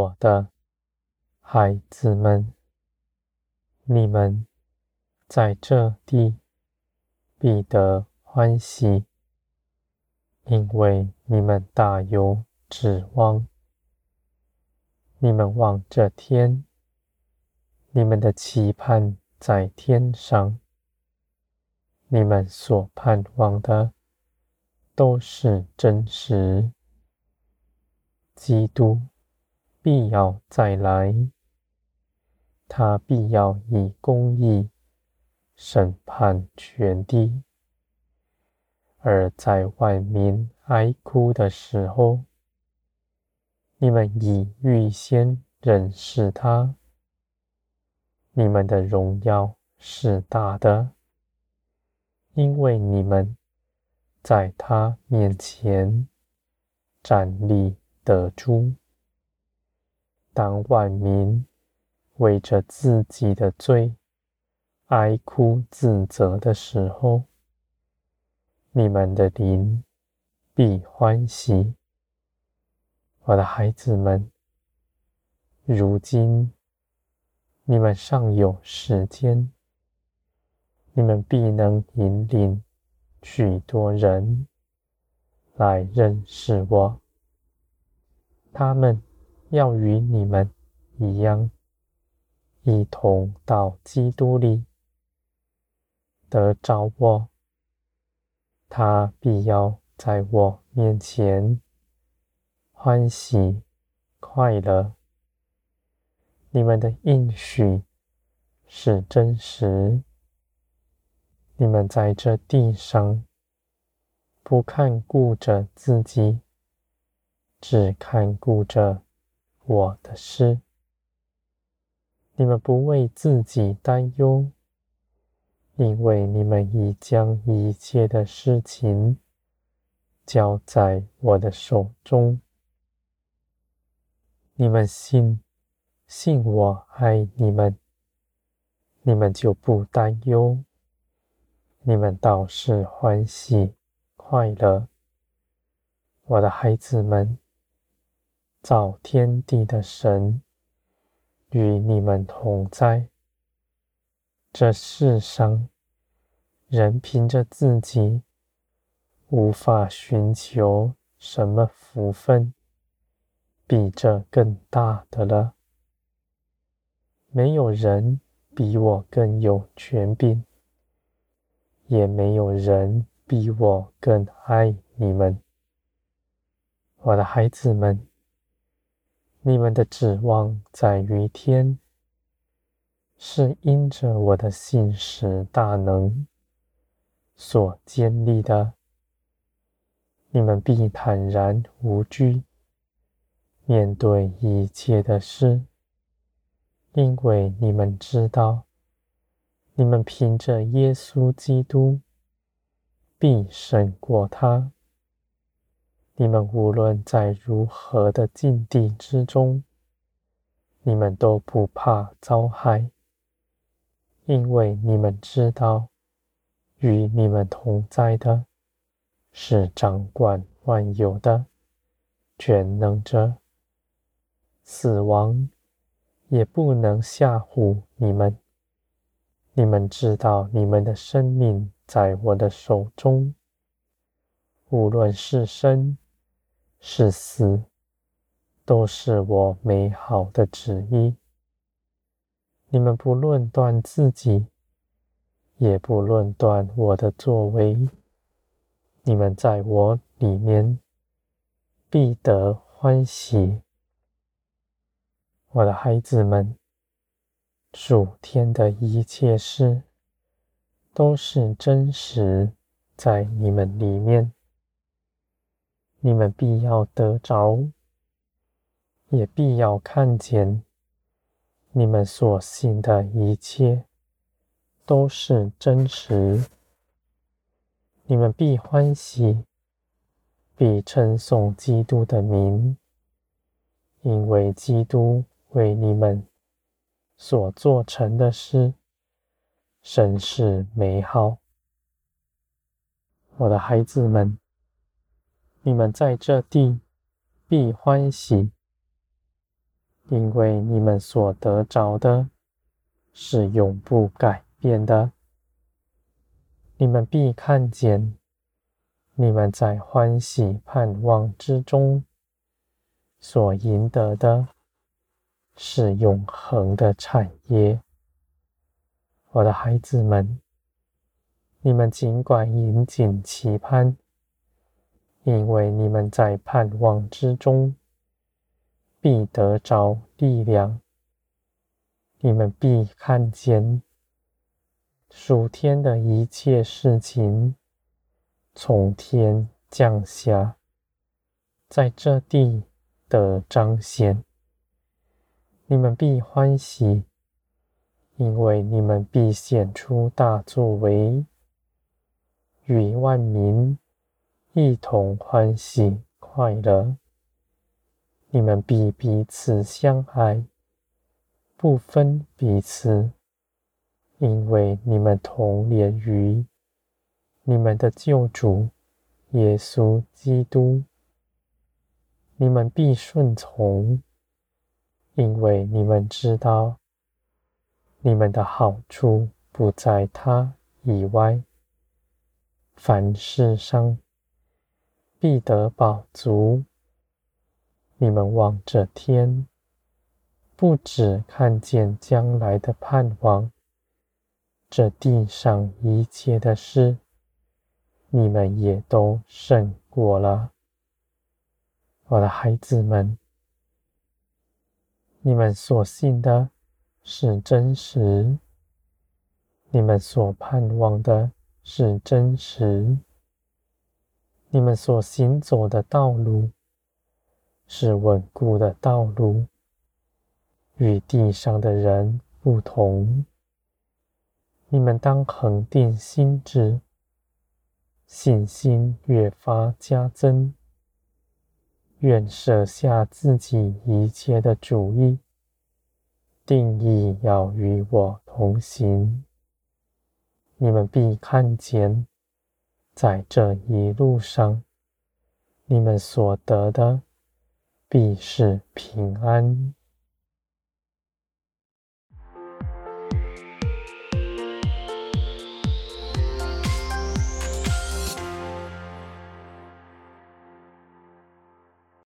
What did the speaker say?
我的孩子们，你们在这地必得欢喜，因为你们大有指望。你们望着天，你们的期盼在天上。你们所盼望的都是真实。基督必要再来，他必要以公义审判全地。而在万民哀哭的时候，你们已预先认识他。你们的荣耀是大的。因为你们在他面前站立得住，当万民为着自己的罪哀哭自责的时候，你们的灵必欢喜。我的孩子们，如今你们尚有时间。你们必能引领许多人来认识我，他们要与你们一样，一同到基督里得着我。他必要在我面前欢喜快乐。你们的应许是真实。你们在这地上不看顾着自己，只看顾着我的事。你们不为自己担忧，因为你们已将一切的事情交在我的手中。你们信，信我爱你们，你们就不担忧。你们倒是欢喜快乐，我的孩子们，造天地的神与你们同在。这世上，人凭着自己无法寻求什么福分，比这更大的了。没有人比我更有权柄。也没有人比我更爱你们，我的孩子们。你们的指望在于天，是因着我的信实大能所建立的。你们必坦然无惧面对一切的事，因为你们知道。你们凭着耶稣基督必胜过他。你们无论在如何的境地之中，你们都不怕遭害，因为你们知道，与你们同在的是掌管万有的全能者，死亡也不能吓唬你们。你们知道，你们的生命在我的手中，无论是生是死，都是我美好的旨意。你们不论断自己，也不论断我的作为，你们在我里面必得欢喜，我的孩子们。属天的一切事，都是真实在你们里面。你们必要得着，也必要看见，你们所信的一切都是真实。你们必欢喜，必称颂基督的名，因为基督为你们。所做成的事，甚是美好。我的孩子们，你们在这地必欢喜，因为你们所得着的是永不改变的。你们必看见，你们在欢喜盼望之中所赢得的是永恒的产业。我的孩子们，你们尽管引颈期盼，因为你们在盼望之中。必得着力量，你们必看见属天的一切事情从天降下，在这地得彰显。你们必欢喜，因为你们必显出大作为，与万民一同欢喜快乐。你们必彼此相爱，不分彼此，因为你们同连于你们的救主耶稣基督。你们必顺从，因为你们知道，你们的好处不在他以外。凡事上必得饱足。你们望着天，不只看见将来的盼望，这地上一切的事，你们也都胜过了。我的孩子们，你们所信的是真实，你们所盼望的是真实，你们所行走的道路。是稳固的道路，与地上的人不同。你们当恒定心志，信心越发加增。愿舍下自己一切的主意，定意要与我同行。你们必看见，在这一路上，你们所得的。必是平安。